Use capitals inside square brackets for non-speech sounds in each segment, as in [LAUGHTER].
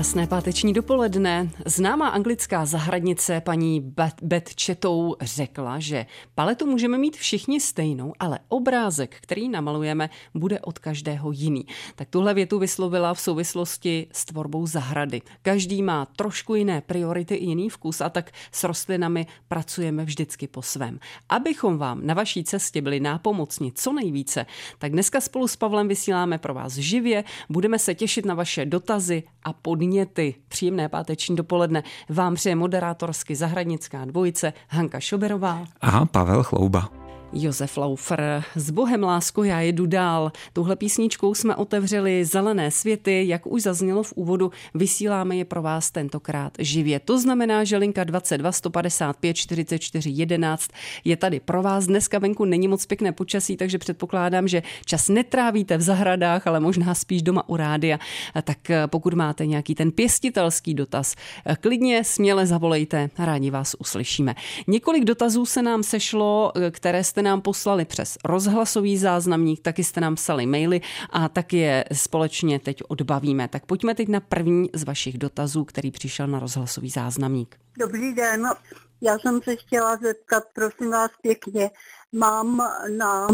Krásné páteční dopoledne. Známá anglická zahradnice paní Beth Chetou řekla, že paletu můžeme mít všichni stejnou, ale obrázek, který namalujeme, bude od každého jiný. Tak tuhle větu vyslovila v souvislosti s tvorbou zahrady. Každý má trošku jiné priority i jiný vkus a tak s rostlinami pracujeme vždycky po svém. Abychom vám na vaší cestě byli nápomocni co nejvíce, tak dneska spolu s Pavlem vysíláme pro vás živě, budeme se těšit na vaše dotazy a podněty podněty. Příjemné páteční dopoledne vám přeje moderátorsky zahradnická dvojice Hanka Šoberová. A Pavel Chlouba. Josef Laufer. S Bohem lásko já jedu dál. Tuhle písničkou jsme otevřeli Zelené světy, jak už zaznělo v úvodu, vysíláme je pro vás tentokrát živě. To znamená, že linka 22 155 44 11 je tady pro vás. Dneska venku není moc pěkné počasí, takže předpokládám, že čas netrávíte v zahradách, ale možná spíš doma u rádia. Tak eh, pokud máte nějaký ten pěstitelský dotaz, eh, klidně, směle zavolejte, rádi vás uslyšíme. Několik dotazů se nám sešlo, eh, které jste jste nám poslali přes rozhlasový záznamník, taky jste nám psali maily a tak je společně teď odbavíme. Tak pojďme teď na první z vašich dotazů, který přišel na rozhlasový záznamník. Dobrý den, já jsem se chtěla zeptat, prosím vás pěkně, mám na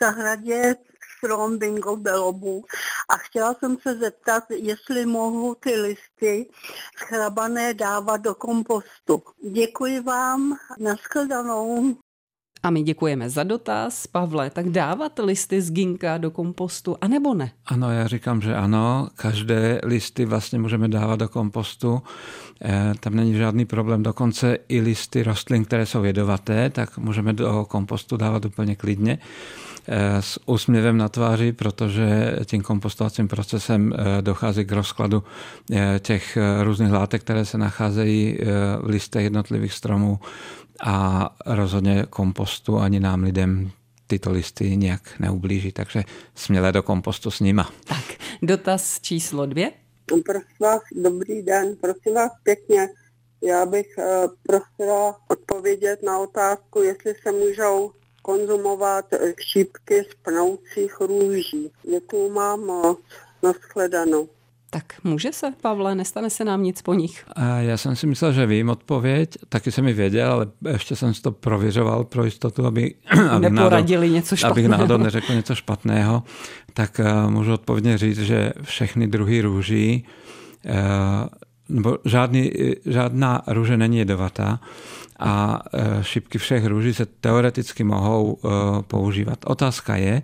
zahradě strom bingo belobu a chtěla jsem se zeptat, jestli mohu ty listy schrabané dávat do kompostu. Děkuji vám, nashledanou. A my děkujeme za dotaz. Pavle, tak dávat listy z ginka do kompostu, anebo ne? Ano, já říkám, že ano. Každé listy vlastně můžeme dávat do kompostu. E, tam není žádný problém. Dokonce i listy rostlin, které jsou jedovaté, tak můžeme do kompostu dávat úplně klidně s úsměvem na tváři, protože tím kompostovacím procesem e, dochází k rozkladu těch různých látek, které se nacházejí v listech jednotlivých stromů a rozhodně kompostu ani nám lidem tyto listy nějak neublíží, takže směle do kompostu s nima. Tak, dotaz číslo dvě. Prosím vás, dobrý den, prosím vás pěkně, já bych uh, prosila odpovědět na otázku, jestli se můžou konzumovat šípky z pnoucích růží. Děkuju mám moc. Naschledanou. Tak může se, Pavle, nestane se nám nic po nich. Já jsem si myslel, že vím odpověď, taky jsem mi věděl, ale ještě jsem si to prověřoval pro jistotu, aby, [CLEARS THROAT] aby Neporadili náhodou, něco špatného. abych náhodou neřekl něco špatného, tak uh, můžu odpovědně říct, že všechny druhy růží, uh, nebo žádný, žádná růže není jedovatá, a e, šipky všech růží se teoreticky mohou e, používat. Otázka je,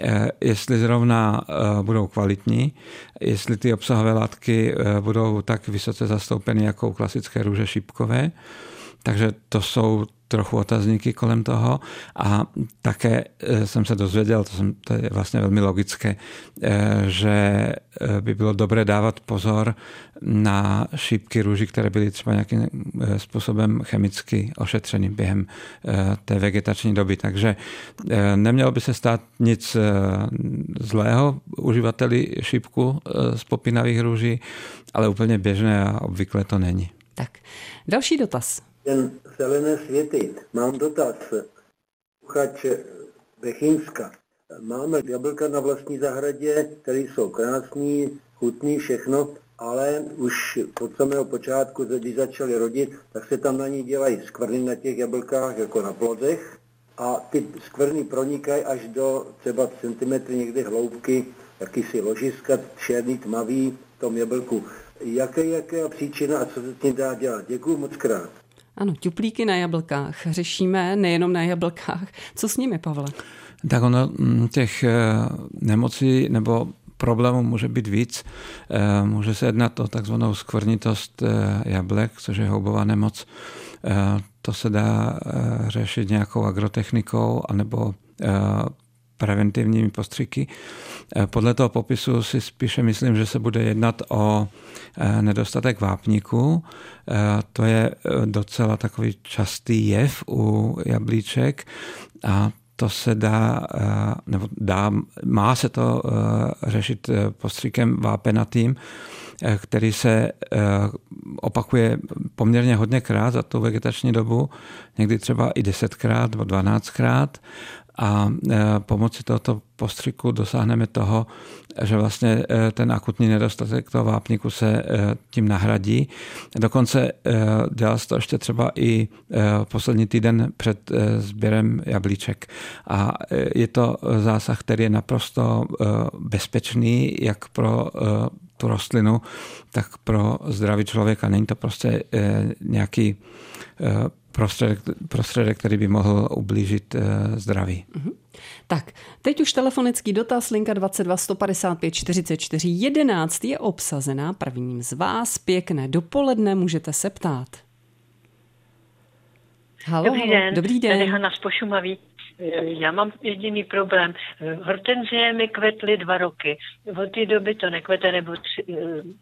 e, jestli zrovna budou kvalitní, jestli ty obsahové látky budou tak vysoce zastoupeny jako klasické růže šipkové. Takže to jsou trochu otazníky kolem toho a také eh, jsem se dozvěděl, to, jsem, to je vlastně velmi logické, eh, že eh, by bylo dobré dávat pozor na šípky růží, které byly třeba nějakým způsobem chemicky ošetřeny během té vegetační doby. Takže nemělo by se stát nic zlého uživateli šípku z popinavých růží, ale úplně běžné a obvykle to není. Tak, další dotaz ten zelené světy. Mám dotaz. Uchač Bechinska. Máme jablka na vlastní zahradě, které jsou krásný, chutný, všechno, ale už od samého počátku, když začaly rodit, tak se tam na ní dělají skvrny na těch jablkách, jako na plodech. A ty skvrny pronikají až do třeba centimetry někdy hloubky, jakýsi ložiska, černý, tmavý v tom jablku. Jaké, jaké příčina a co se s tím dá dělat? Děkuji moc krát. Ano, tuplíky na jablkách řešíme nejenom na jablkách. Co s nimi, Pavle? Tak ono mm, těch eh, nemocí nebo problémů může být víc. Eh, může se jednat o takzvanou skvrnitost eh, jablek, což je houbová nemoc. To se dá řešit nějakou agrotechnikou anebo preventivními postřiky. Podle toho popisu si spíše myslím, že se bude jednat o nedostatek vápníku. To je docela takový častý jev u jablíček a to se dá, nebo dá, má se to řešit postřikem vápenatým, který se opakuje poměrně hodněkrát za tu vegetační dobu, někdy třeba i desetkrát nebo dvanáctkrát a e, pomocí tohoto postřiku dosáhneme toho, že vlastně e, ten akutní nedostatek toho vápníku se e, tím nahradí. Dokonce dělá se to ještě třeba i poslední týden před sběrem jablíček. A je to zásah, který je naprosto bezpečný jak pro tu rostlinu, tak pro zdraví člověka. Není to prostě nějaký prostředek, prostředek, který by mohl ublížit eh, zdraví. Mm-hmm. Tak, teď už telefonický dotaz, linka 22 155 44 11 je obsazená prvním z vás. Pěkné dopoledne, můžete se ptát. Halo, Dobrý den, Dobrý den. tady Hana z Pošumaví. Já mám jediný problém. Hortenzie mi kvetly dva roky. Od té doby to nekvete, nebo tři,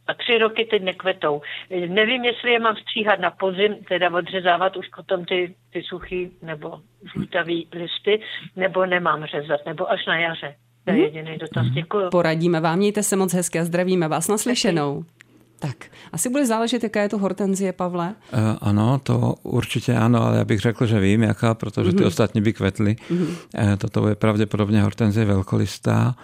a tři roky teď nekvetou. Nevím, jestli je mám stříhat na podzim, teda odřezávat už potom ty, ty suchý nebo žlutavý listy, nebo nemám řezat, nebo až na jaře. To je mhm. jediný dotaz. Děkuji. Poradíme vám, mějte se moc hezky a zdravíme vás naslyšenou. Tak, asi bude záležet, jaká je to hortenzie, Pavle? Uh, ano, to určitě ano, ale já bych řekl, že vím, jaká, protože ty mm-hmm. ostatní by kvetly. Mm-hmm. Uh, toto je pravděpodobně hortenzie velkolistá.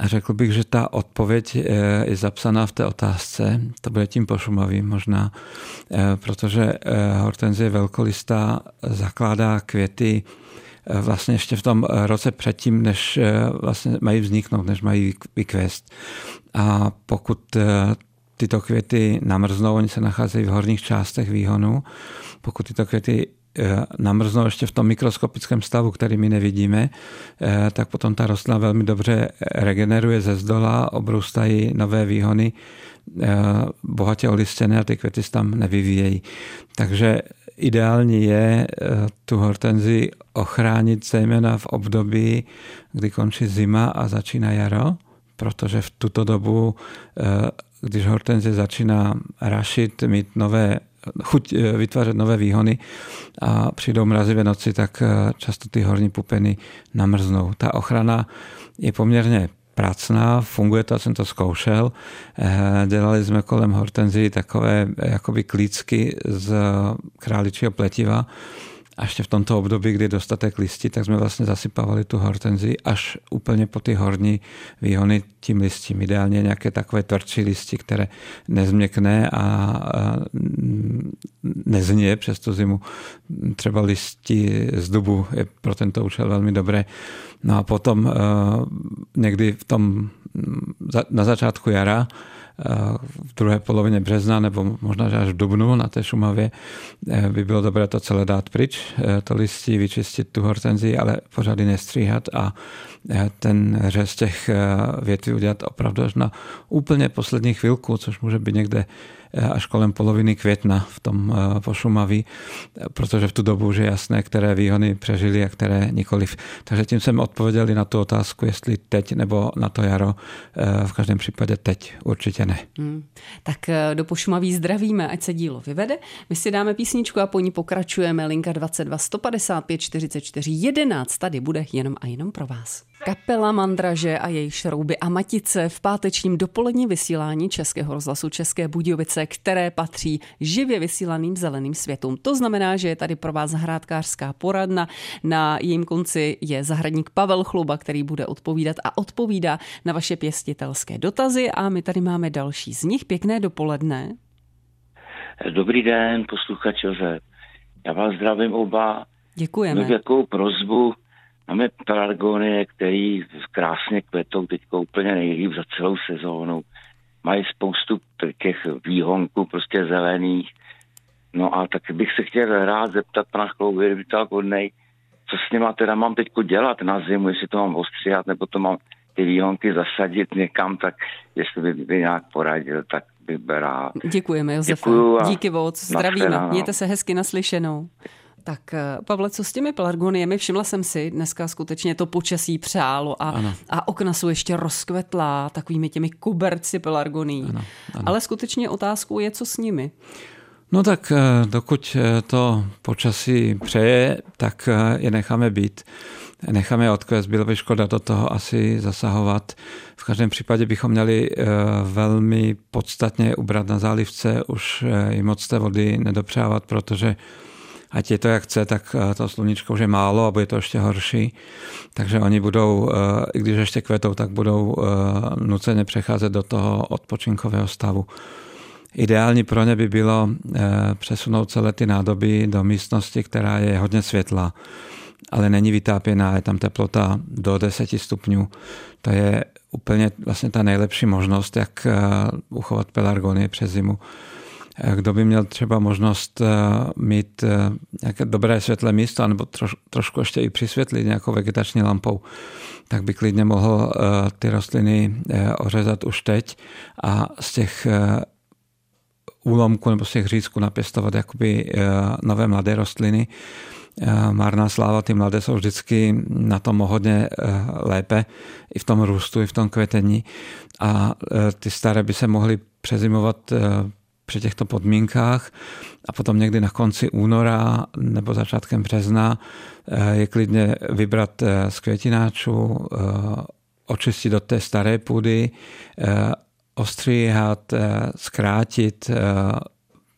A řekl bych, že ta odpověď eh, je zapsaná v té otázce, to bude tím pošumavým možná, protože hortenzie velkolistá zakládá květy vlastně ještě v tom roce předtím, než vlastně mají vzniknout, než mají vykvést. A pokud tyto květy namrznou, oni se nacházejí v horních částech výhonu. Pokud tyto květy eh, namrznou ještě v tom mikroskopickém stavu, který my nevidíme, eh, tak potom ta rostlina velmi dobře regeneruje ze zdola, obrůstají nové výhony, eh, bohatě olistěné a ty květy se tam nevyvíjejí. Takže ideální je tu hortenzi ochránit zejména v období, kdy končí zima a začíná jaro, protože v tuto dobu když hortenzie začíná rašit, mít nové chuť eh, vytvářet nové výhony a přijdou mrazivé noci, tak eh, často ty horní pupeny namrznou. Ta ochrana je poměrně pracná, funguje to, jsem to zkoušel. Eh, dělali jsme kolem hortenzii takové jakoby klícky z králičího pletiva, a ještě v tomto období, kdy dostatek listí, tak jsme vlastně zasypávali tu hortenzi až úplně po ty horní výhony tím listím. Ideálně nějaké takové tvrdší listy, které nezměkne a nezně přes tu zimu. Třeba listí z dubu je pro tento účel velmi dobré. No a potom eh, někdy v tom, na začátku jara v druhé polovině března nebo možná až v dubnu na té Šumavě eh, by bylo dobré to celé dát pryč, eh, to listí, vyčistit tu hortenzii, ale pořád nestříhat a eh, ten řez těch větví udělat opravdu až na úplně poslední chvilku, což může být někde až kolem poloviny května v tom eh, pošumaví, protože v tu dobu už je jasné, které výhony přežili a které nikoliv. Takže tím jsem odpověděli na tu otázku, jestli teď nebo na to jaro. Eh, v každém případě teď určitě ne. Hmm. Tak eh, do pošumaví zdravíme, ať se dílo vyvede. My si dáme písničku a po ní pokračujeme. Linka 22 155 44 11 tady bude jenom a jenom pro vás. Kapela Mandraže a její šrouby a matice v pátečním dopolední vysílání Českého rozhlasu České Budějovice, které patří živě vysílaným zeleným světům. To znamená, že je tady pro vás zahrádkářská poradna. Na jejím konci je zahradník Pavel Chluba, který bude odpovídat a odpovídá na vaše pěstitelské dotazy a my tady máme další z nich. Pěkné dopoledne. Dobrý den, posluchač Josef. Já vás zdravím oba. Děkujeme. Měl jakou prozbu, Máme pelargonie, který krásně kvetou teď úplně nejlíp za celou sezónu. Mají spoustu těch výhonků prostě zelených. No a tak bych se chtěl rád zeptat pana Chlouby, kdyby to hodnej, co s nima teda mám teď dělat na zimu, jestli to mám ostříhat, nebo to mám ty výhonky zasadit někam, tak jestli by, by nějak poradil, tak bych byl rád. Děkujeme, Josefa. Díky moc, zdravíme. Mějte se hezky naslyšenou. Tak eh, Pavle, co s těmi pelargoniemi? Všimla jsem si, dneska skutečně to počasí přálo a, a okna jsou ještě rozkvetlá takovými těmi kuberci pelargoní. Ano, ano. Ale skutečně otázkou je, co s nimi? No tak dokud to počasí přeje, tak je necháme být necháme odkvést, bylo by škoda do toho asi zasahovat. V každém případě bychom měli eh, velmi podstatně ubrat na zálivce, už eh, i moc té vody nedopřávat, protože ať je to jak chce, tak eh, to sluníčko už je málo a bude to ještě horší. Takže oni budou, i když ještě kvetou, tak budou nuceně přecházet do toho odpočinkového stavu. Ideální pro ně by bylo přesunout celé ty nádoby do místnosti, která je hodně světlá ale není vytápěná, je tam teplota do 10 stupňů. To je úplně vlastně ta nejlepší možnost, jak eh, uchovat pelargonie přes zimu. Eh, kdo by měl třeba možnost eh, mít nějaké dobré světlé místo, nebo troš, trošku ještě i přisvětlit nějakou vegetační lampou, tak by klidně mohl ty rostliny ořezat už teď a z těch úlomků nebo z těch řízků napěstovat jakoby nové mladé rostliny marná sláva, ty mladé jsou vždycky na tom hodně eh, lépe, i v tom růstu, i v tom kvetení. A eh, ty staré by se mohly přezimovat eh, při těchto podmínkách a potom někdy na konci února nebo začátkem března je klidně vybrat z květináčů, očistit do té staré půdy, ostříhat, zkrátit,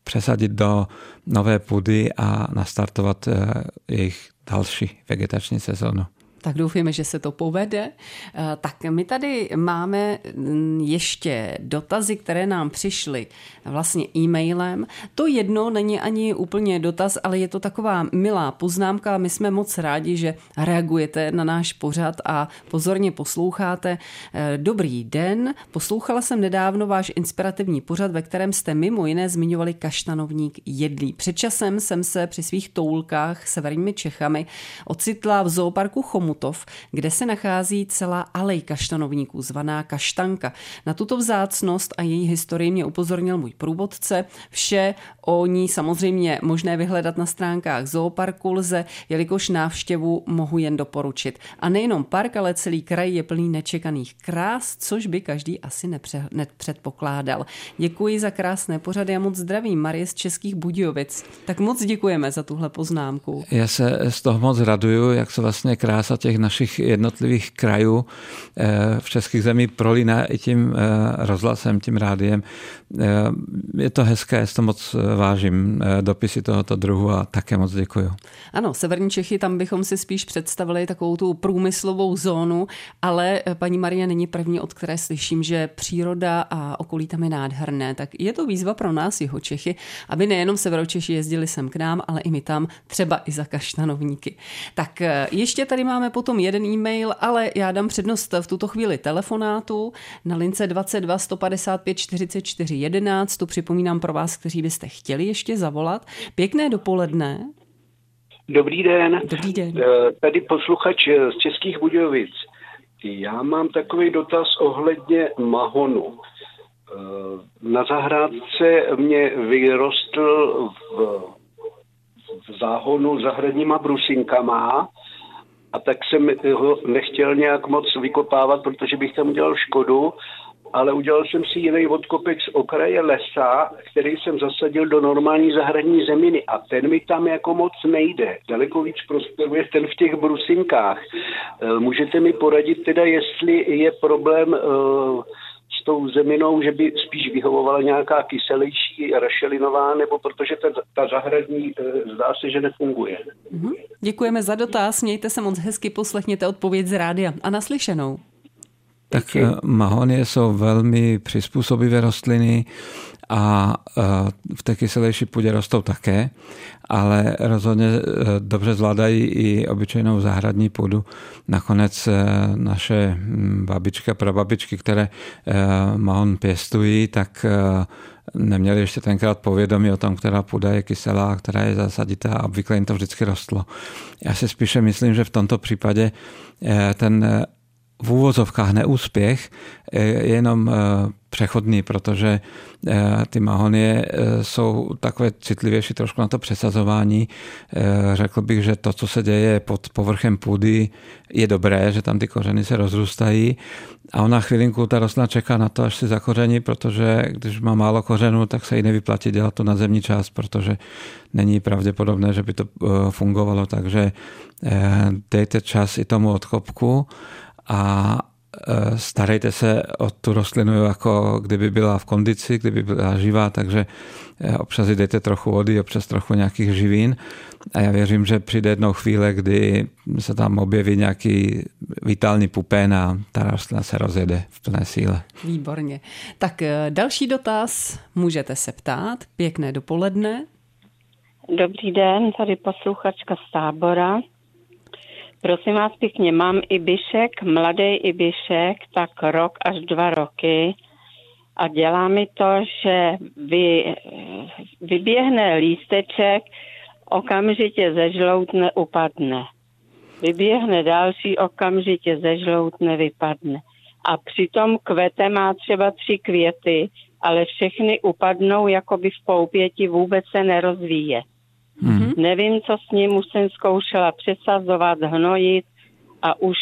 přesadit do nové půdy a nastartovat eh, jejich další vegetační sezónu. Tak doufujeme, že se to povede. Eh, tak my tady máme mm, ještě dotazy, které nám přišly vlastně e-mailem. To jedno není ani úplně dotaz, ale je to taková milá poznámka. My jsme moc rádi, že reagujete na náš pořad a pozorně posloucháte. Eh, dobrý den, poslouchala jsem nedávno váš inspirativní pořad, ve kterém jste mimo jiné zmiňovali kaštanovník jedlý. Před časem jsem se při svých toulkách severními Čechami ocitla v zooparku Chomut Chomutov, kde se nachází celá alej kaštanovníků, zvaná Kaštanka. Na tuto vzácnost a její historii mě upozornil můj průvodce. Vše o ní samozřejmě možné vyhledat na stránkách zooparku lze, jelikož návštěvu mohu jen doporučit. A nejenom park, ale celý kraj je plný nečekaných krás, což by každý asi nepře- nepředpokládal. Děkuji za krásné pořady a moc zdravím. Marie z Českých Budějovic. Tak moc děkujeme za tuhle poznámku. Já se z toho moc raduju, jak se vlastně krása těch našich jednotlivých krajů eh, v českých zemí prolíná i tím eh, rozhlasem, tím rádiem. Eh, je to hezké, já to moc vážím, dopisy tohoto druhu a také moc děkuju. Ano, Severní Čechy, tam bychom si spíš představili takovou tu průmyslovou zónu, ale paní Marie není první, od které slyším, že příroda a okolí tam je nádherné. Tak je to výzva pro nás, jeho Čechy, aby nejenom Severočeši jezdili sem k nám, ale i my tam, třeba i za kaštanovníky. Tak ještě tady máme potom jeden e-mail, ale já dám přednost v tuto chvíli telefonátu na lince 22 155 44 11. Tu připomínám pro vás, kteří byste chtěli ještě zavolat. Pěkné dopoledne. Dobrý den. Dobrý den. Eh, tady posluchač z Českých Budějovic. Já mám takový dotaz ohledně mahonu. Eh, na zahrádce mě vyrostl v, v záhonu zahradníma brusinkama a tak jsem ho nechtěl nějak moc vykopávat, protože bych tam udělal škodu, ale udělal jsem si jiný odkopek z okraje lesa, který jsem zasadil do normální zahradní zeminy a ten mi tam jako moc nejde. Daleko víc prosperuje ten v těch brusinkách. E, můžete mi poradit teda, jestli je problém uh, tou zeminou, že by spíš vyhovovala nějaká kyselější rašelinová, nebo protože ta, ta zahradní e, zdá se, že nefunguje. Mm-hmm. Děkujeme za dotaz, mějte se moc hezky, poslechněte odpověď z rádia a naslyšenou. Tak eh, mahonie jsou velmi přizpůsobivé rostliny a eh, v té kyselější půdě rostou také, ale rozhodně eh, dobře zvládají i obyčejnou zahradní půdu. Nakonec naše hm, babička, prababičky, které mahon pěstují, tak neměli ještě tenkrát povědomí o tom, která půda je kyselá, která je zasaditá a obvykle jim to vždycky rostlo. Já si spíše myslím, že v tomto případě ten v úvozovkách neúspěch je jenom přechodný, protože ty mahonie jsou takové citlivější trošku na to přesazování. Řekl bych, že to, co se děje pod povrchem půdy, je dobré, že tam ty kořeny se rozrůstají a ona chvilinku, ta rostlina čeká na to, až si zakoření, protože když má málo kořenů, tak se jí nevyplatí dělat to na zemní část, protože není pravděpodobné, že by to fungovalo. Takže dejte čas i tomu odkopku a starejte se o tu rostlinu, jako kdyby byla v kondici, kdyby byla živá, takže e, občas dejte trochu vody, občas trochu nějakých živín a já věřím, že přijde jednou chvíle, kdy se tam objeví nějaký vitální pupén a ta rostlina se rozjede v plné síle. Výborně. Tak e, další dotaz můžete se ptát. Pěkné dopoledne. Dobrý den, tady posluchačka z tábora. Prosím vás pěkně, mám ibišek, mladý ibišek, tak rok až dva roky a dělá mi to, že vy, vyběhne lísteček, okamžitě ze žloutne upadne. Vyběhne další, okamžitě ze žloutne vypadne. A přitom kvete má třeba tři květy, ale všechny upadnou, jako by v poupěti vůbec se nerozvíje. Mm-hmm. Nevím, co s ním, už jsem zkoušela přesazovat, hnojit a už,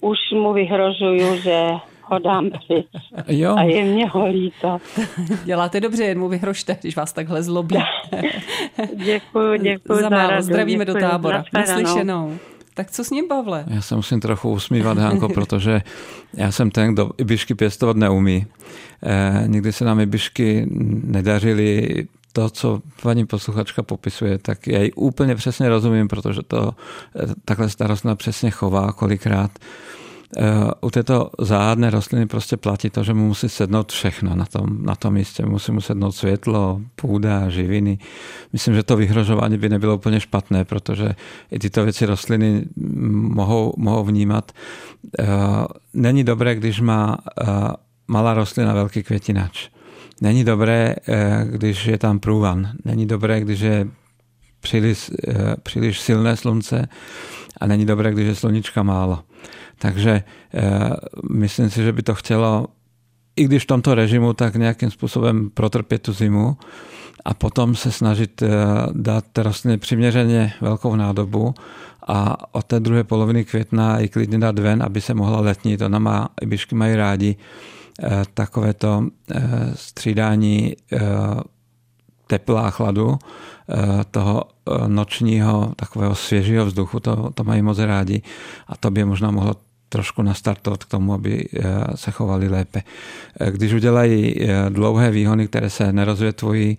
už mu vyhrožuju, že ho dám pryč. [LAUGHS] Jo. A je mě ho líto. [LAUGHS] Děláte dobře, jen mu vyhrožte, když vás takhle zlobí. [LAUGHS] děkuji, děkuji za, za Zdravíme děkuji, do tábora. Naslyšenou. Tak co s ním, Pavle? Já se musím trochu usmívat, Hanko, protože já jsem ten, kdo ibišky pěstovat neumí. Eh, nikdy se nám ibišky nedařily to, co paní posluchačka popisuje, tak já ji úplně přesně rozumím, protože to eh, takhle starostna přesně chová kolikrát. Eh, u této záhadné rostliny prostě platí to, že mu musí sednout všechno na tom, na tom místě. Musí mu sednout světlo, půda, živiny. Myslím, že to vyhrožování by nebylo úplně špatné, protože i tyto věci rostliny mohou, mohou vnímat. Eh, není dobré, když má malá rostlina velký květinač Není dobré, eh, když je tam průvan. Není dobré, když je příliš, eh, příliš silné slunce a není dobré, když je sluníčka málo. Takže eh, myslím si, že by to chtělo, i když v tomto režimu, tak nějakým způsobem protrpět tu zimu a potom se snažit dát rostlině přiměřeně velkou nádobu a od té druhé poloviny května i klidně dát ven, aby se mohla letnit. Ona má, ibišky mají rádi takovéto eh, střídání eh, tepla a chladu, toho nočního takového svěžího vzduchu, to, to mají moc rádi a to by možná mohlo trošku nastartovat k tomu, aby se chovali lépe. Když udělají dlouhé výhony, které se nerozvětvují,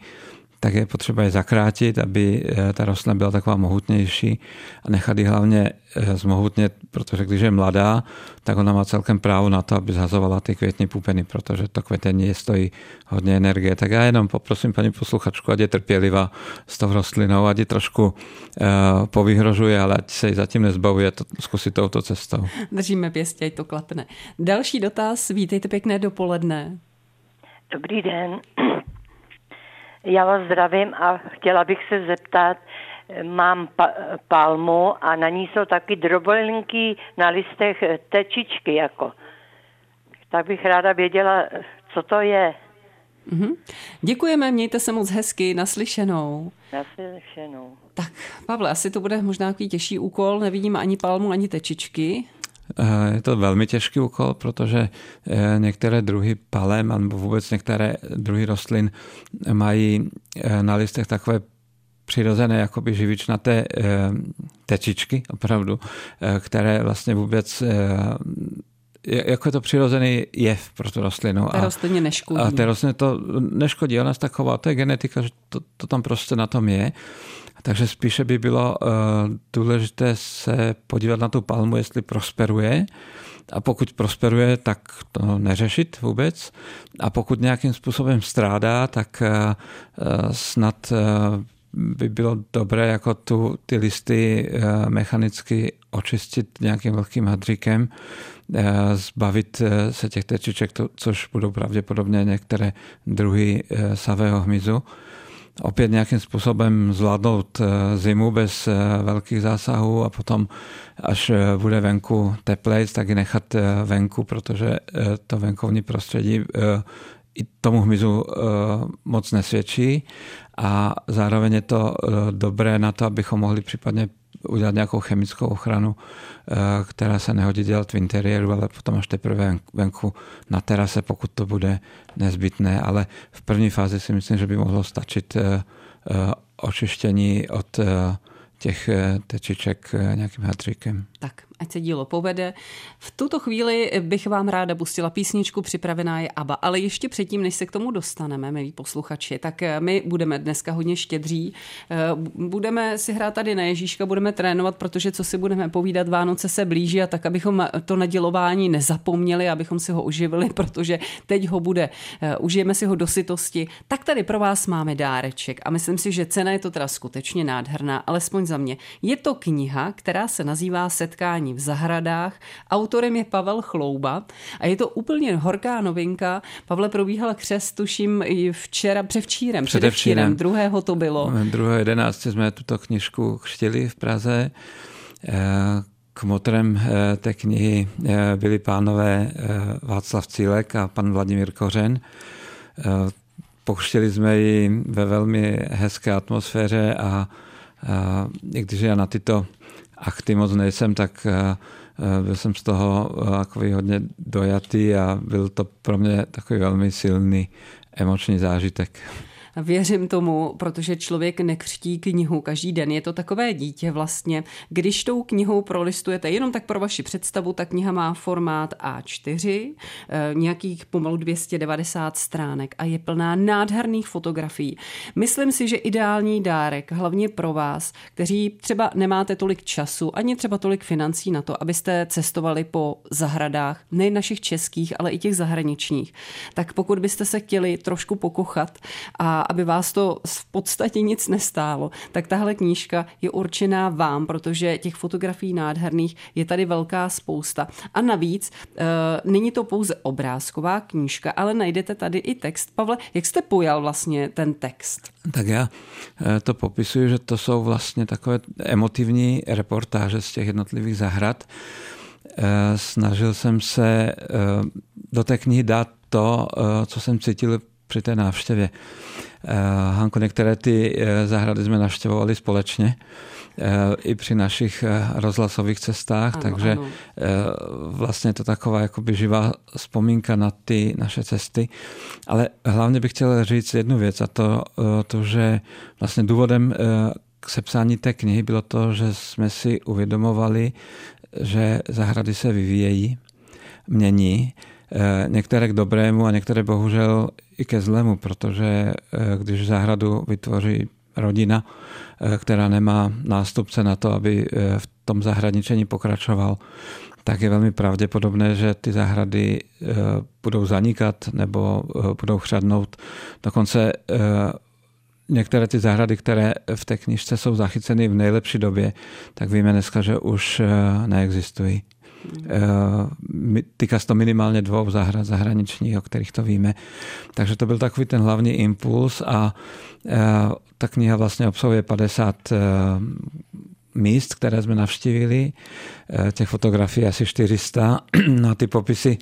tak je potřeba je zakrátit, aby eh, ta rostlina byla taková mohutnější a nechat ji hlavně eh, zmohutnět, protože když je mladá, tak ona má celkem právo na to, aby zhazovala ty květní pupeny, protože to květení stojí hodně energie. Tak já jenom poprosím paní posluchačku, ať je trpělivá s tou rostlinou, ať ji trošku uh, povyhrožuje, ale ať se ji zatím nezbavuje, to zkusit touto cestou. Držíme pěstě, ať to klapne. Další dotaz, vítejte pěkné dopoledne. Dobrý den. Já vás zdravím a chtěla bych se zeptat, mám pa- palmu a na ní jsou taky drobolinky na listech tečičky jako. Tak bych ráda věděla, co to je. Mm-hmm. Děkujeme, mějte se moc hezky, naslyšenou. Naslyšenou. Tak, Pavle, asi to bude možná takový těžší úkol, nevidím ani palmu, ani tečičky. Eh, je to velmi těžký úkol, protože eh, některé druhy palem nebo vůbec některé druhy rostlin mají eh, na listech takové přirozené jakoby živičnaté tečičky, opravdu, které vlastně vůbec jako je to přirozený jev pro tu rostlinu. Ta rostlině neškodí. A té rostlině to neškodí, ona se tak chová, to je genetika, že to, to tam prostě na tom je. Takže spíše by bylo uh, důležité se podívat na tu palmu, jestli prosperuje. A pokud prosperuje, tak to neřešit vůbec. A pokud nějakým způsobem strádá, tak uh, snad uh, by bylo dobré jako tu, ty listy mechanicky očistit nějakým velkým hadříkem, zbavit se těch tečiček, což budou pravděpodobně některé druhy savého hmyzu opět nějakým způsobem zvládnout zimu bez velkých zásahů a potom, až bude venku teplejc, tak ji nechat venku, protože to venkovní prostředí i tomu hmyzu moc nesvědčí. A zároveň je to dobré na to, abychom mohli případně udělat nějakou chemickou ochranu, eh, která se nehodí dělat v interiéru, ale potom až teprve venku na terase, pokud to bude nezbytné. Ale v první fázi si myslím, že by mohlo stačit eh, eh, očištění od těch tečiček nějakým hadříkem. Tak, ať se dílo povede. V tuto chvíli bych vám ráda pustila písničku, připravená je ABBA, ale ještě předtím, než se k tomu dostaneme, milí posluchači, tak eh, my budeme dneska hodně štědří. Eh, budeme si hrát tady na Ježíška, budeme trénovat, protože co si budeme povídat, Vánoce se blíží a tak, abychom to nadělování nezapomněli, abychom si ho uživili, [LAUGHS] protože teď ho bude, eh, užijeme si ho do sytosti. Tak tady pro vás máme dáreček a myslím si, že cena je to teda skutečně nádherná, alespoň za mě. Je to kniha, která se nazývá Setkání setkání v zahradách. Autorem je Pavel Chlouba a je to úplně horká novinka. Pavle probíhal křes, tuším, i včera, převčírem, předevčírem, druhého to bylo. 2.11. jsme tuto knižku chtěli v Praze. Eh, k motorem eh, té knihy eh, byli pánové Václav Cílek a pan Vladimír Kořen. Pochštili jsme ji ve velmi hezké atmosféře a, a i když já na tyto achty moc nejsem, tak eh, eh, byl jsem z toho eh, takový hodně dojatý a byl to pro mě takový velmi silný emoční zážitek. Věřím tomu, protože člověk nekřtí knihu každý den. Je to takové dítě vlastně. Když tou knihou prolistujete, jenom tak pro vaši představu, ta kniha má formát A4, eh, nějakých pomalu 290 stránek a je plná nádherných fotografií. Myslím si, že ideální dárek, hlavně pro vás, kteří třeba nemáte tolik času, ani třeba tolik financí na to, abyste cestovali po zahradách, nejen našich českých, ale i těch zahraničních. Tak pokud byste se chtěli trošku pokochat a aby vás to v podstatě nic nestálo, tak tahle knížka je určená vám, protože těch fotografií nádherných je tady velká spousta. A navíc e, není to pouze obrázková knížka, ale najdete tady i text. Pavle, jak jste pojal vlastně ten text? Tak já eh, to popisuju, že to jsou vlastně takové emotivní reportáže z těch jednotlivých zahrad. Eh, snažil jsem se do té knihy dát to, co jsem cítil při té návštěvě. Eh, Hanko, některé ty eh, zahrady jsme navštěvovali společně eh, i při našich rozhlasových cestách, ano, takže ano. vlastně to taková jakoby živá vzpomínka na ty naše cesty. Ale hlavně bych chtěl říct jednu věc a to, to že vlastně důvodem k sepsání té knihy bylo to, že jsme si uvědomovali, že zahrady se vyvíjejí, mění, některé k dobrému a některé bohužel i ke zlému, protože eh, když zahradu vytvoří rodina, eh, která nemá nástupce na to, aby eh, v tom zahradničení pokračoval, tak je velmi pravděpodobné, že ty zahrady budou zanikat nebo budou chřadnout. Dokonce některé ty zahrady, které v té knižce jsou zachyceny v nejlepší době, tak víme dneska, že už neexistují. Eh, týká se to minimálně dvou zahrad zahraničních, o kterých to víme. Takže to byl takový ten hlavní impuls a eh, ta kniha vlastně obsahuje 50 eh, míst, které jsme navštívili. Těch fotografií asi 400. [CLEARS THROAT] No a ty popisy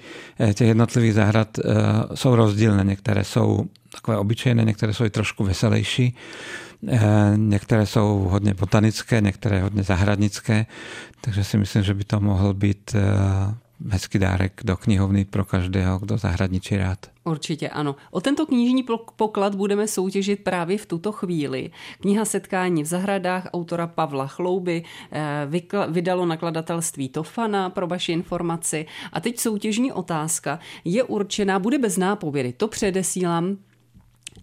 těch jednotlivých zahrad jsou rozdílné. Některé jsou takové obyčejné, některé jsou i trošku veselější. Některé jsou hodně botanické, některé hodně zahradnické, takže si myslím, že by to mohl být eh, hezký dárek do knihovny pro každého, kdo zahradničí rád. Určitě ano. O tento knižní poklad budeme soutěžit právě v tuto chvíli. Kniha Setkání v zahradách autora Pavla Chlouby eh, vydalo nakladatelství Tofana pro vaši informaci. A teď soutěžní otázka je určená, bude bez nápovědy, to předesílám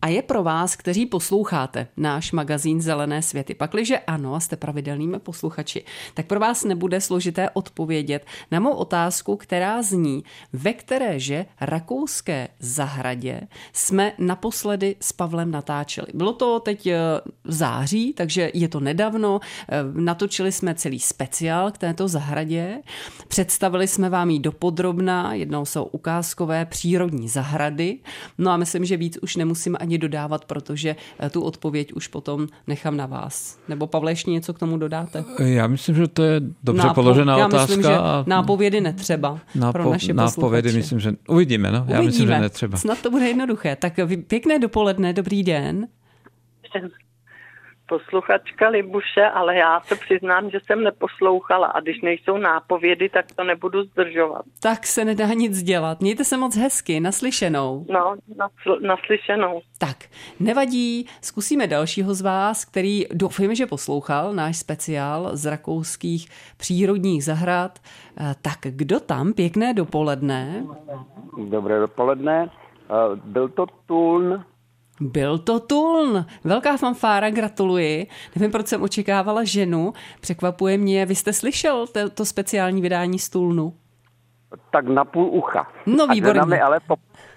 a je pro vás, kteří posloucháte náš magazín Zelené světy. Pakliže ano jste pravidelnými posluchači, tak pro vás nebude složité odpovědět na mou otázku, která zní, ve kteréže rakouské zahradě jsme naposledy s Pavlem natáčeli. Bylo to teď eh, v září, takže je to nedávno. Eh, natočili jsme celý speciál k této zahradě. Představili jsme vám ji dopodrobná. Jednou jsou ukázkové přírodní zahrady. No a myslím, že víc už nemusím ani ani dodávat, protože eh, tu odpověď už potom nechám na vás. Nebo Pavle, ještě něco k tomu dodáte? Já myslím, že to je dobře Nápo- položená já otázka. Myslím, že nápovědy netřeba nápo- pro naše Nápovědy myslím, že uvidíme. No? Já uvidíme. myslím, že netřeba. Snad to bude jednoduché. Tak pěkné dopoledne, dobrý den posluchačka Libuše, ale já se přiznám, že jsem neposlouchala a když nejsou nápovědy, tak to nebudu zdržovat. Tak se nedá nic dělat. Mějte se moc hezky, naslyšenou. No, nasl- naslyšenou. Tak, nevadí, zkusíme dalšího z vás, který doufujeme, že poslouchal náš speciál z rakouských přírodních zahrad. Eh, tak kdo tam? Pěkné dopoledne. Dobré dopoledne. Eh, byl to Tuln byl to Tuln. Velká fanfára, gratuluji. Nevím, proč jsem očekávala ženu. Překvapuje mě, vy jste slyšel to, to speciální vydání z Tulnu? Tak na půl ucha. No výborně. Ale po,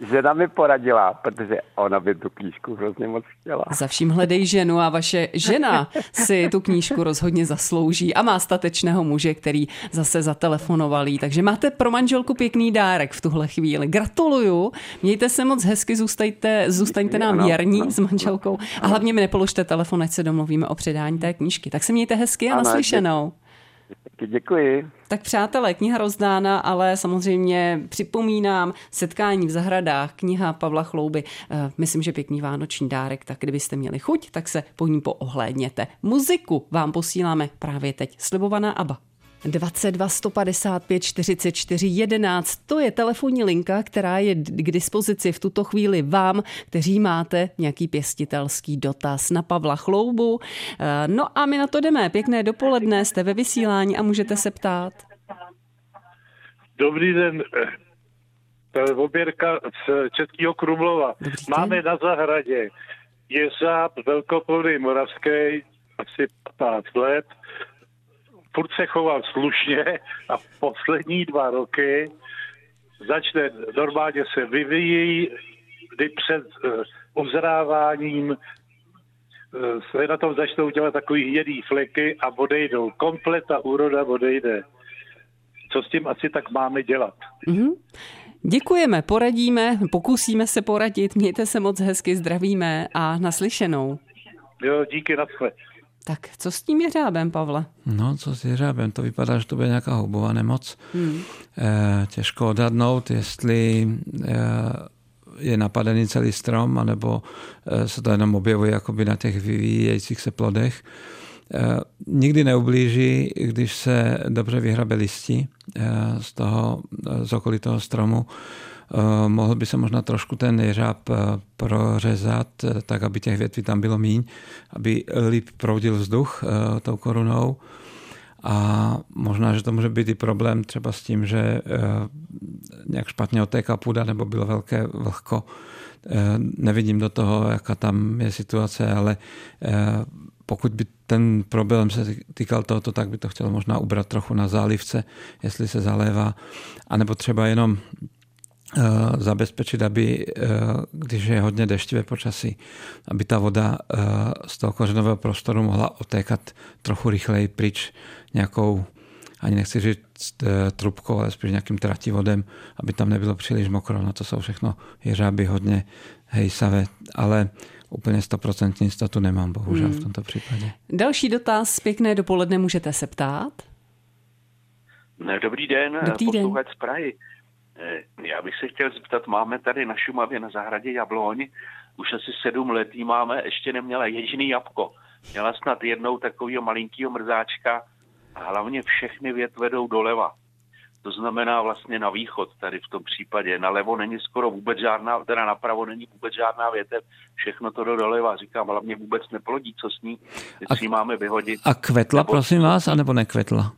žena mi poradila, protože ona by tu knížku hrozně moc chtěla. Za vším hledej ženu a vaše žena si tu knížku rozhodně zaslouží a má statečného muže, který zase zatelefonoval jí. Takže máte pro manželku pěkný dárek v tuhle chvíli. Gratuluju, mějte se moc hezky, zůstajte, zůstaňte nám věrní s manželkou a hlavně mi nepoložte telefon, ať se domluvíme o předání té knížky. Tak se mějte hezky a naslyšenou. Děkuji. Tak přátelé, kniha rozdána, ale samozřejmě připomínám setkání v zahradách, kniha Pavla Chlouby. Eh, myslím, že pěkný vánoční dárek, tak kdybyste měli chuť, tak se po ní poohlédněte. Muziku vám posíláme právě teď. Slibovaná ABBA. 22 155 44 11. To je telefonní linka, která je k dispozici v tuto chvíli vám, kteří máte nějaký pěstitelský dotaz na Pavla Chloubu. Eh, no a my na to jdeme. Pěkné dopoledne, jste ve vysílání a můžete se ptát. Dobrý den. To je oběrka z Českého Krumlova. Máme na zahradě jeřáb velkoplodý moravský, asi 15 let furt se choval slušně a poslední dva roky začne, normálně se vyvíjí, kdy před uh, uzráváním uh, se na tom začnou dělat takový jedý fleky a odejdou. Komplet ta úroda odejde. Co s tím asi tak máme dělat? Mm-hmm. Děkujeme, poradíme, pokusíme se poradit, mějte se moc hezky, zdravíme a naslyšenou. Jo, díky, nadchle. Tak co s tím jeřábem, Pavle? No, co s jeřábem? To vypadá, že to bude nějaká houbová nemoc. Hmm. E, těžko odhadnout, jestli e, je napadený celý strom, anebo e, se to jenom objevuje jakoby na těch vyvíjejících se plodech. E, nikdy neublíží, když se dobře vyhrabe listi e, z toho, z okolí toho stromu. Eh, mohl by se možná trošku ten jeřáb eh, prořezat, eh, tak aby těch větví tam bylo míň, aby líp proudil vzduch tou korunou. A možná, že to může být i problém třeba s tím, že nějak špatně otéká půda nebo bylo velké vlhko. Nevidím do toho, jaká tam je situace, ale pokud by ten problém se týkal tohoto, tak by to chtělo možná ubrat trochu na zálivce, jestli se zalévá, anebo třeba jenom Eh, zabezpečit, aby, eh, když je hodně deštivé počasí, aby ta voda eh, z toho kořenového prostoru mohla otékat trochu rychleji pryč nějakou, ani nechci říct trubkou, ale spíš nějakým trativodem, aby tam nebylo příliš mokro. No to jsou všechno jeřáby hodně hejsavé, ale úplně stoprocentní jistotu nemám, bohužel hmm. v tomto případě. Další dotaz, pěkné dopoledne, můžete se ptát? Dobrý den, Dobrý den. z Prahy. Eh, já bych se chtěl zeptat, máme tady na Šumavě na zahradě jabloň, už asi sedm let máme, ještě neměla jediný jabko. Měla snad jednou takového malinkého mrzáčka a hlavně všechny větve jdou doleva. To znamená vlastně na východ tady v tom případě. Na levo není skoro vůbec žádná, teda napravo není vůbec žádná větev, všechno to do doleva. Říkám, hlavně vůbec neplodí, co s ní, jestli a, máme vyhodit. A kvetla, nebo, prosím vás, anebo nekvetla?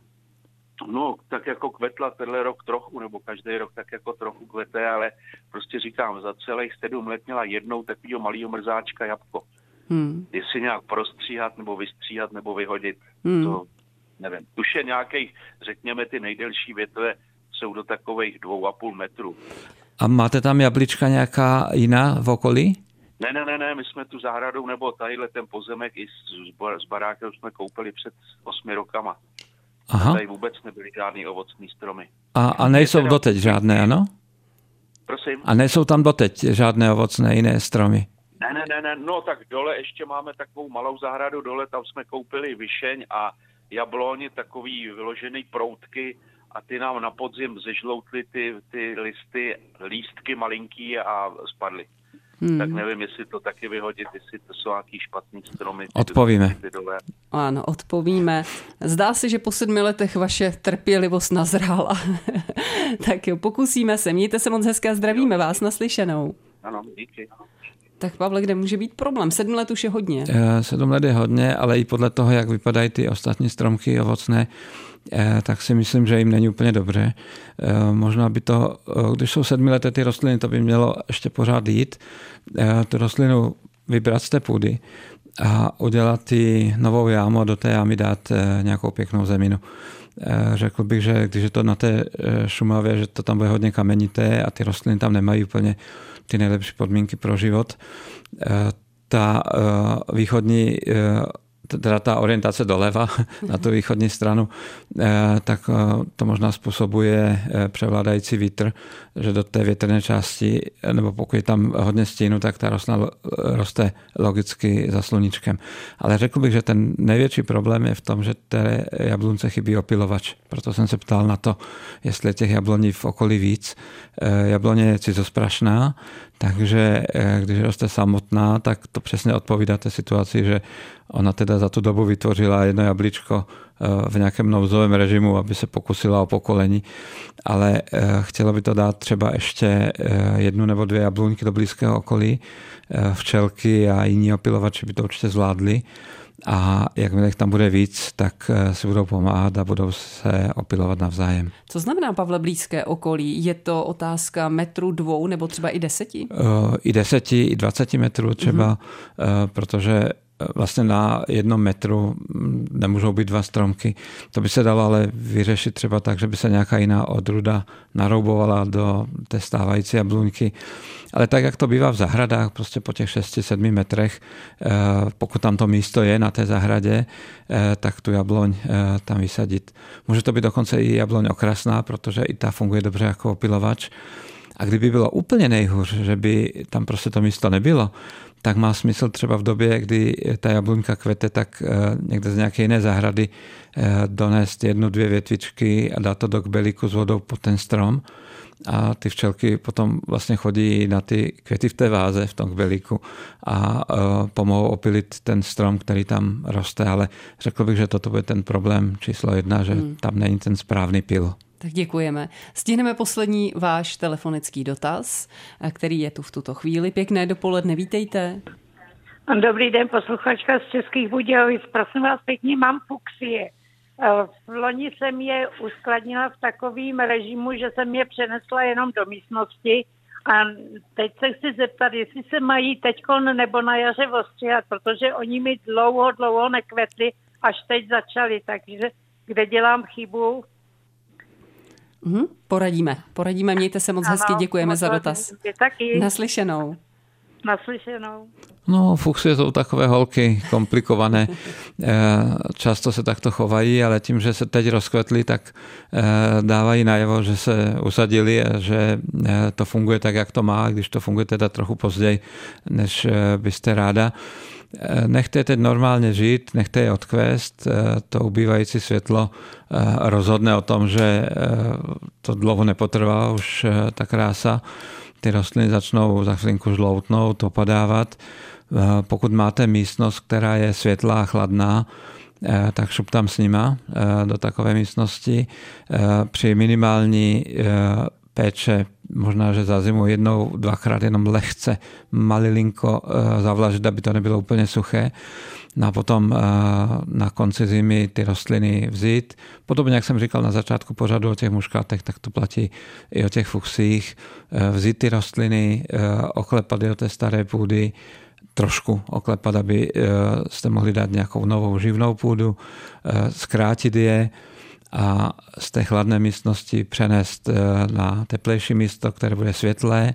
No, tak jako kvetla tenhle rok trochu, nebo každý rok tak jako trochu kvete, ale prostě říkám, za celých sedm let měla jednou takového malého mrzáčka jabko. Hmm. Jestli nějak prostříhat, nebo vystříhat, nebo vyhodit, hmm. to nevím. Už je nějakých, řekněme, ty nejdelší větve jsou do takových dvou a půl metru. A máte tam jablička nějaká jiná v okolí? Ne, ne, ne, ne, my jsme tu zahradou nebo tadyhle ten pozemek i s, s barákem jsme koupili před osmi rokama. Aha. Tady vůbec nebyly žádný ovocní stromy. A, a nejsou doteď žádné, ano? Prosím? A nejsou tam doteď žádné ovocné jiné stromy? Ne, ne, ne, ne, no tak dole ještě máme takovou malou zahradu dole, tam jsme koupili vyšeň a jabloň, takový vyložený proutky a ty nám na podzim zežloutly ty, ty listy, lístky malinký a spadly. Hmm. Tak nevím, jestli to taky vyhodit, jestli to jsou nějaký špatný stromy. Odpovíme. Ano, odpovíme. Zdá se, že po sedmi letech vaše trpělivost nazrála. [LAUGHS] tak jo, pokusíme se. Mějte se moc hezké a zdravíme vás naslyšenou. Ano, díky. Tak Pavle, kde může být problém? Sedm let už je hodně. Eh, sedm let je hodně, ale i podle toho, jak vypadají ty ostatní stromky ovocné, eh, tak si myslím, že jim není úplně dobře. Eh, možná by to, když jsou sedmileté ty rostliny, to by mělo ještě pořád jít. Tu rostlinu vybrat z té půdy a udělat ty novou jámu a do té jámy dát nějakou pěknou zeminu. Řekl bych, že když je to na té Šumavě, že to tam bude hodně kamenité a ty rostliny tam nemají úplně ty nejlepší podmínky pro život. Eh, ta eh, východní eh, teda ta orientace doleva [LAUGHS] na tu východní stranu, tak to možná způsobuje převládající vítr, že do té větrné části, nebo pokud je tam hodně stínu, tak ta rostlina roste logicky za sluníčkem. Ale řekl bych, že ten největší problém je v tom, že té jablunce chybí opilovač. Proto jsem se ptal na to, jestli je těch jabloní v okolí víc. Jabloně je cizosprašná, takže eh, když roste samotná, tak to přesně odpovídá té situaci, že ona teda za tu dobu vytvořila jedno jablíčko eh, v nějakém nouzovém režimu, aby se pokusila o pokolení, ale eh, chtěla by to dát třeba ještě jednu nebo dvě jabluňky do blízkého okolí. Včelky a jiní opilovači by to určitě zvládli a jakmile tam bude víc, tak eh, si budou pomáhat a budou se opilovat navzájem. Co znamená, Pavle, blízké okolí? Je to otázka metru, dvou nebo třeba i deseti? I deseti, i dvaceti metrů třeba, uh, protože vlastně na jednom metru nemůžou být dva stromky. To by se dalo ale vyřešit třeba tak, že by se nějaká jiná odruda naroubovala do té stávající jabluňky. Ale tak, jak to bývá v zahradách, prostě po těch 6-7 metrech, eh, pokud tam to místo je na té zahradě, eh, tak tu jabloň eh, tam vysadit. Může to být dokonce i jabloň okrasná, protože i ta funguje dobře jako opilovač. A kdyby bylo úplně nejhůř, že by tam prostě to místo nebylo, tak má smysl třeba v době, kdy ta jabluňka kvete, tak někde z nějaké jiné zahrady donést jednu, dvě větvičky a dát to do kbelíku s vodou pod ten strom a ty včelky potom vlastně chodí na ty květy v té váze, v tom kbelíku a e, pomohou opilit ten strom, který tam roste, ale řekl bych, že toto bude ten problém číslo jedna, že hmm. tam není ten správný pil. Tak děkujeme. Stihneme poslední váš telefonický dotaz, e, který je tu v tuto chvíli. Pěkné dopoledne, vítejte. Dobrý den, posluchačka z Českých Budějovic. Prosím vás pěkně, mám fuxie. Eh, v loni jsem je uskladnila v takovém režimu, že jsem je přenesla jenom do místnosti a teď se chci zeptat, jestli se mají teďkon nebo na jaře ostříhat, protože oni mi dlouho, dlouho nekvetli, až teď začali, takže kde dělám chybu? Mm, poradíme, poradíme, mějte se moc ano, hezky, děkujeme za dotaz. Taky. Naslyšenou. Naslyšenou. No, fuchsie jsou takové holky komplikované. [LAUGHS] Eh, často se takto chovají, ale tím, že se teď rozkvetli, tak eh, dávají najevo, že se usadili a že eh, to funguje tak, jak to má, když to funguje teda trochu později, než byste ráda. Nechte je teď normálně žít, nechte je odkvést, to ubývající světlo rozhodne o tom, že to dlouho nepotrvá už ta krása ty rostliny začnou za chvilinku žloutnout, opadávat. Eh, pokud máte místnost, která je světlá a chladná, eh, tak šup tam s nima eh, do takové místnosti. Při minimální péče, možná, že za zimu jednou, dvakrát jenom lehce malilinko zavlažit, aby to nebylo úplně suché. No a potom eh, na konci zimy ty rostliny vzít. Podobně, jak jsem říkal na začátku pořadu o těch muškátech, tak to platí i o těch fuchsích. Eh, vzít ty rostliny, eh, oklepat je do té staré půdy, trošku oklepat, aby jste mohli dát nějakou novou živnou půdu, zkrátit je a z té chladné místnosti přenést na teplejší místo, které bude světlé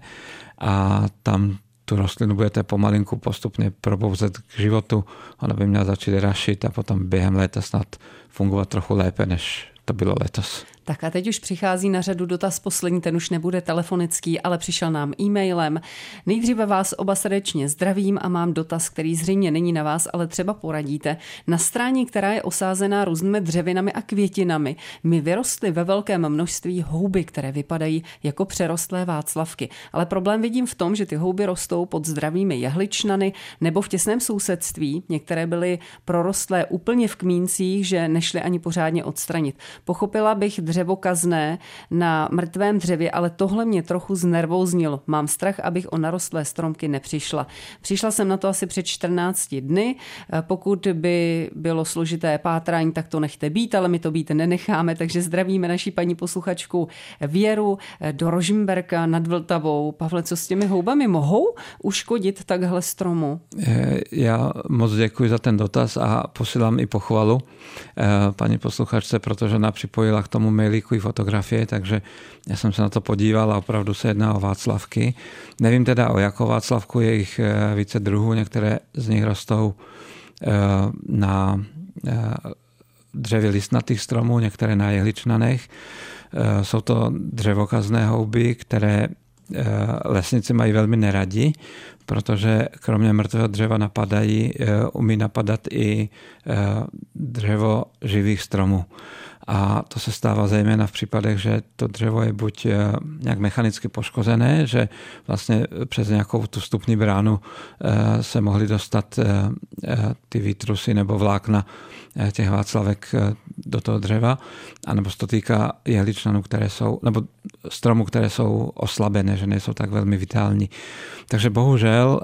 a tam tu rostlinu budete pomalinku postupně probouzet k životu, ona by měla začít rašit a potom během léta snad fungovat trochu lépe, než to bylo letos. Tak a teď už přichází na řadu dotaz poslední, ten už nebude telefonický, ale přišel nám e-mailem. Nejdříve vás oba srdečně zdravím a mám dotaz, který zřejmě není na vás, ale třeba poradíte. Na stráně, která je osázená různými dřevinami a květinami, mi vyrostly ve velkém množství houby, které vypadají jako přerostlé václavky. Ale problém vidím v tom, že ty houby rostou pod zdravými jehličnany nebo v těsném sousedství. Některé byly prorostlé úplně v kmíncích, že nešly ani pořádně odstranit. Pochopila bych dřevo kazné na mrtvém dřevě, ale tohle mě trochu znervouznilo. Mám strach, abych o narostlé stromky nepřišla. Přišla jsem na to asi před 14 dny. Pokud by bylo složité pátrání, tak to nechte být, ale my to být nenecháme, takže zdravíme naší paní posluchačku Věru do Rožmberka nad Vltavou. Pavle, co s těmi houbami mohou uškodit takhle stromu? Eh, já moc děkuji za ten dotaz a posílám i pochvalu eh, paní posluchačce, protože ona připojila k tomu mailíku i fotografie, takže já jsem se na to podíval a opravdu se jedná o Václavky. Nevím teda o jakou Václavku, je jich eh, více druhů, některé z nich rostou na dřevě listnatých stromů, některé na jehličnanech. Jsou to dřevokazné houby, které lesníci mají velmi neradi, protože kromě mrtvého dřeva napadají, eh, umí napadat i eh, dřevo živých stromů. A to se stává zejména v případech, že to dřevo je buď eh, nějak mechanicky poškozené, že vlastně přes nějakou tu vstupní bránu se mohly dostat ty výtrusy nebo vlákna těch václavek do toho dřeva, anebo se to týká jehličnanů, které jsou, nebo stromů, které jsou oslabené, že nejsou tak velmi vitální. Takže bohužel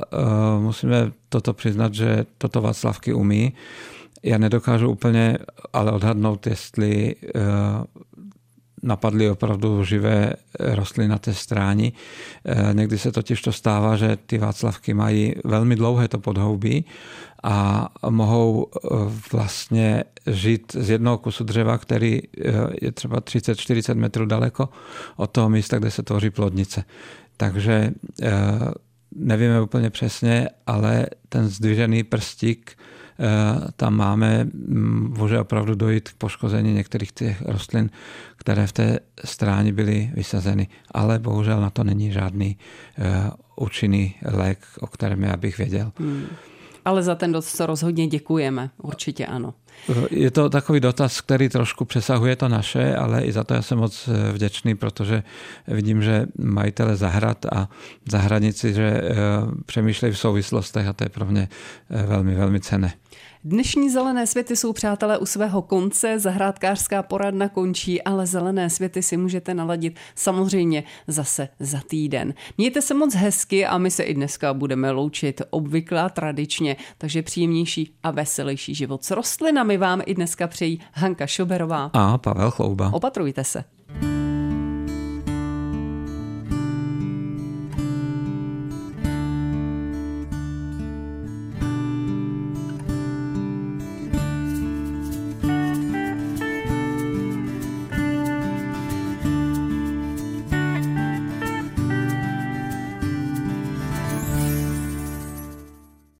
musíme toto přiznat, že toto Václavky umí. Já nedokážu úplně ale odhadnout, jestli napadly opravdu živé rostliny na té stráni. Někdy se totiž to stává, že ty Václavky mají velmi dlouhé to podhoubí a mohou vlastně žít z jednoho kusu dřeva, který je třeba 30-40 metrů daleko od toho místa, kde se tvoří plodnice. Takže nevíme úplně přesně, ale ten zdvižený prstík eh, tam máme, může opravdu dojít k poškození některých těch rostlin, které v té stráni byly vysazeny. Ale bohužel na to není žádný eh, účinný lék, o kterém já bych věděl. Hmm. Ale za ten dotaz rozhodně děkujeme, určitě ano. Je to takový dotaz, který trošku přesahuje to naše, ale i za to já jsem moc eh, vděčný, protože vidím, že majitele zahrad a zahradníci, že eh, přemýšlejí v souvislostech a to je pro mě eh, velmi, velmi cené. Dnešní zelené světy jsou přátelé u svého konce, zahrádkářská poradna končí, ale zelené světy si můžete naladit samozřejmě zase za týden. Mějte se moc hezky a my se i dneska budeme loučit obvykle tradičně, takže příjemnější a veselější život s rostlinami vám i dneska přejí Hanka Šoberová a Pavel Chlouba. Opatrujte se.